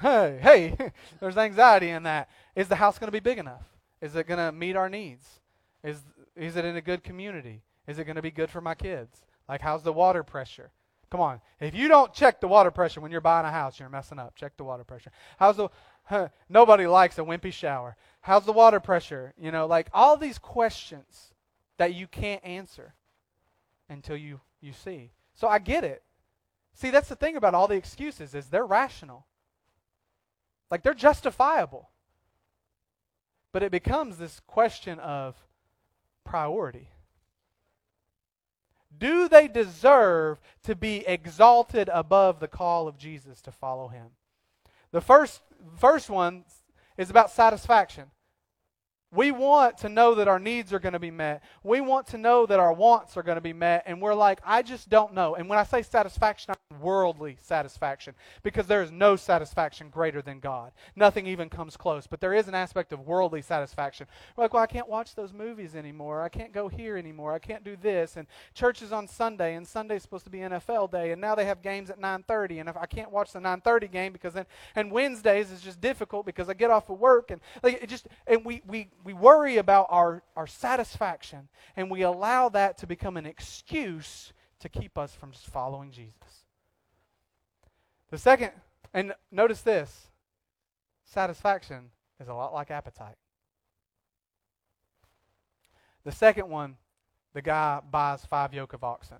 Hey, hey, [LAUGHS] there's anxiety in that. Is the house going to be big enough? Is it going to meet our needs? Is is it in a good community? Is it going to be good for my kids? Like how's the water pressure? Come on. If you don't check the water pressure when you're buying a house, you're messing up. Check the water pressure. How's the huh, nobody likes a wimpy shower. How's the water pressure? You know, like all these questions that you can't answer until you, you see. So I get it. See, that's the thing about all the excuses is they're rational. Like they're justifiable. But it becomes this question of priority. Do they deserve to be exalted above the call of Jesus to follow him? The first first one is about satisfaction. We want to know that our needs are going to be met. We want to know that our wants are going to be met. And we're like, I just don't know. And when I say satisfaction, I mean worldly satisfaction because there is no satisfaction greater than God. Nothing even comes close. But there is an aspect of worldly satisfaction. We're like, well, I can't watch those movies anymore. I can't go here anymore. I can't do this. And church is on Sunday, and Sunday's supposed to be NFL day. And now they have games at 9.30. And if I can't watch the 9.30 game because then, and Wednesdays is just difficult because I get off of work. And like, it just, and we, we, we worry about our, our satisfaction and we allow that to become an excuse to keep us from just following Jesus. The second, and notice this satisfaction is a lot like appetite. The second one, the guy buys five yoke of oxen.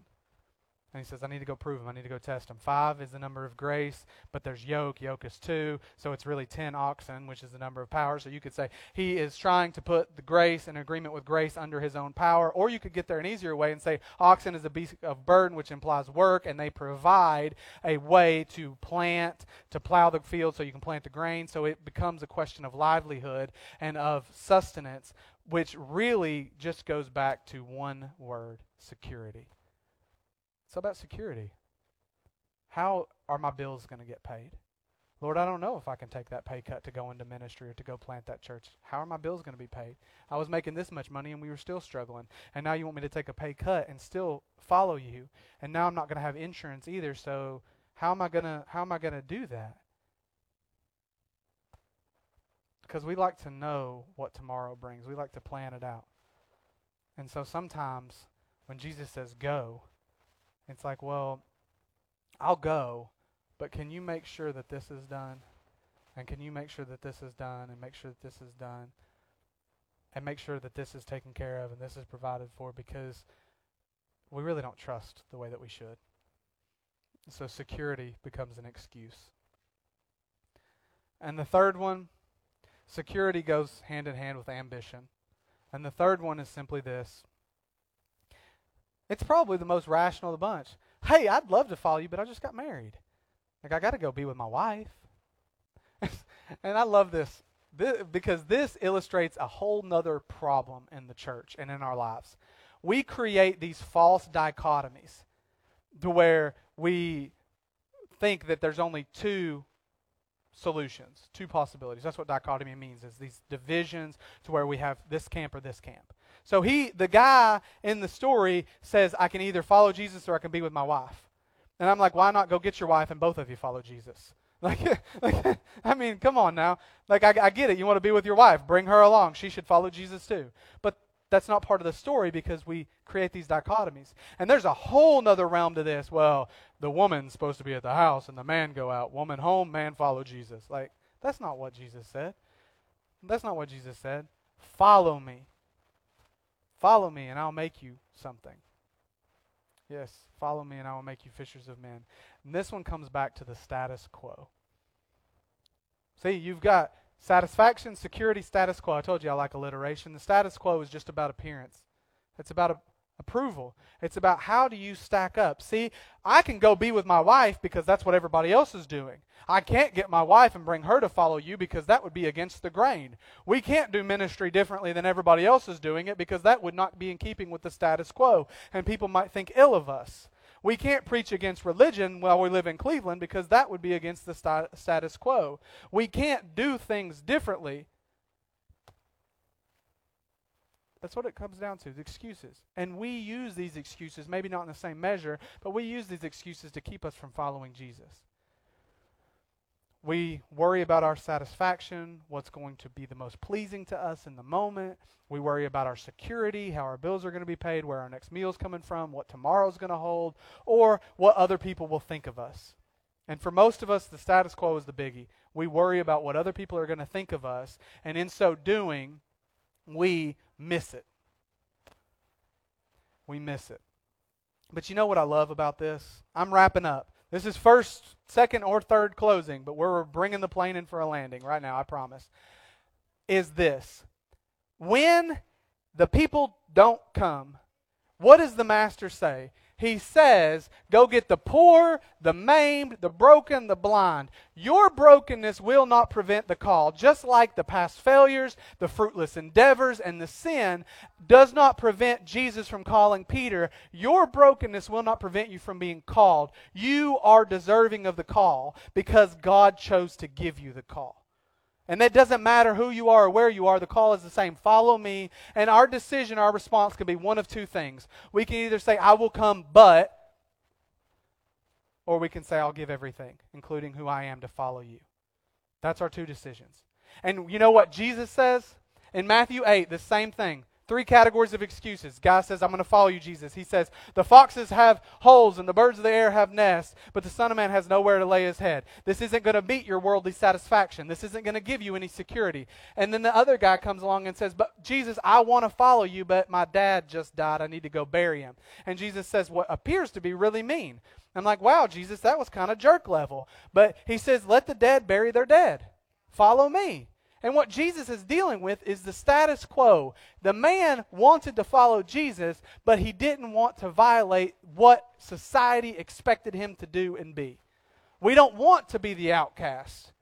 And he says, I need to go prove him. I need to go test him. Five is the number of grace, but there's yoke. Yoke is two. So it's really 10 oxen, which is the number of power. So you could say he is trying to put the grace in agreement with grace under his own power. Or you could get there an easier way and say oxen is a beast of burden, which implies work, and they provide a way to plant, to plow the field so you can plant the grain. So it becomes a question of livelihood and of sustenance, which really just goes back to one word security. It's about security. How are my bills going to get paid? Lord, I don't know if I can take that pay cut to go into ministry or to go plant that church. How are my bills going to be paid? I was making this much money and we were still struggling. And now you want me to take a pay cut and still follow you. And now I'm not going to have insurance either. So how am I going to how am I going to do that? Because we like to know what tomorrow brings. We like to plan it out. And so sometimes when Jesus says go, it's like, well, I'll go, but can you make sure that this is done? And can you make sure that this is done and make sure that this is done? And make sure that this is taken care of and this is provided for because we really don't trust the way that we should. So security becomes an excuse. And the third one, security goes hand in hand with ambition. And the third one is simply this it's probably the most rational of the bunch. Hey, I'd love to follow you, but I just got married. Like, I got to go be with my wife. [LAUGHS] and I love this, this because this illustrates a whole nother problem in the church and in our lives. We create these false dichotomies. to where we think that there's only two solutions, two possibilities. That's what dichotomy means is these divisions to where we have this camp or this camp. So he the guy in the story says I can either follow Jesus or I can be with my wife. And I'm like, why not go get your wife and both of you follow Jesus? [LAUGHS] Like, like [LAUGHS] I mean, come on now. Like, I, I get it. You want to be with your wife. Bring her along. She should follow Jesus too. But that's not part of the story because we create these dichotomies. And there's a whole nother realm to this. Well, the woman's supposed to be at the house and the man go out. Woman home, man follow Jesus. Like, that's not what Jesus said. That's not what Jesus said. Follow me. Follow me and I'll make you something. Yes, follow me and I will make you fishers of men. And this one comes back to the status quo. See, you've got Satisfaction, security, status quo. I told you I like alliteration. The status quo is just about appearance. It's about a, approval. It's about how do you stack up. See, I can go be with my wife because that's what everybody else is doing. I can't get my wife and bring her to follow you because that would be against the grain. We can't do ministry differently than everybody else is doing it because that would not be in keeping with the status quo. And people might think ill of us. We can't preach against religion while we live in Cleveland because that would be against the status quo. We can't do things differently. That's what it comes down to, the excuses. And we use these excuses, maybe not in the same measure, but we use these excuses to keep us from following Jesus. We worry about our satisfaction, what's going to be the most pleasing to us in the moment. We worry about our security, how our bills are going to be paid, where our next meal is coming from, what tomorrow's going to hold, or what other people will think of us. And for most of us, the status quo is the biggie. We worry about what other people are going to think of us, and in so doing, we miss it. We miss it. But you know what I love about this? I'm wrapping up. This is first, second, or third closing, but we're bringing the plane in for a landing right now, I promise. Is this when the people don't come, what does the master say? He says, Go get the poor, the maimed, the broken, the blind. Your brokenness will not prevent the call. Just like the past failures, the fruitless endeavors, and the sin does not prevent Jesus from calling Peter, your brokenness will not prevent you from being called. You are deserving of the call because God chose to give you the call. And that doesn't matter who you are or where you are, the call is the same. Follow me. And our decision, our response can be one of two things. We can either say, I will come, but, or we can say, I'll give everything, including who I am, to follow you. That's our two decisions. And you know what Jesus says? In Matthew 8, the same thing. Three categories of excuses. Guy says, I'm going to follow you, Jesus. He says, The foxes have holes and the birds of the air have nests, but the Son of Man has nowhere to lay his head. This isn't going to meet your worldly satisfaction. This isn't going to give you any security. And then the other guy comes along and says, But Jesus, I want to follow you, but my dad just died. I need to go bury him. And Jesus says, What appears to be really mean. I'm like, Wow, Jesus, that was kind of jerk level. But he says, Let the dead bury their dead. Follow me. And what Jesus is dealing with is the status quo. The man wanted to follow Jesus, but he didn't want to violate what society expected him to do and be. We don't want to be the outcast,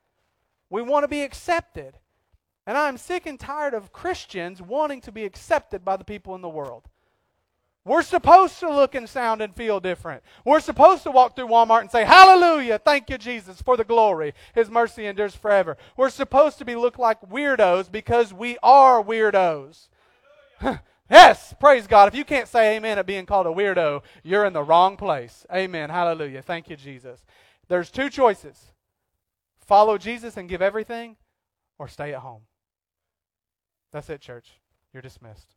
we want to be accepted. And I'm sick and tired of Christians wanting to be accepted by the people in the world. We're supposed to look and sound and feel different. We're supposed to walk through Walmart and say, Hallelujah, thank you, Jesus, for the glory. His mercy endures forever. We're supposed to be look like weirdos because we are weirdos. [LAUGHS] yes, praise God. If you can't say amen at being called a weirdo, you're in the wrong place. Amen. Hallelujah. Thank you, Jesus. There's two choices follow Jesus and give everything, or stay at home. That's it, church. You're dismissed.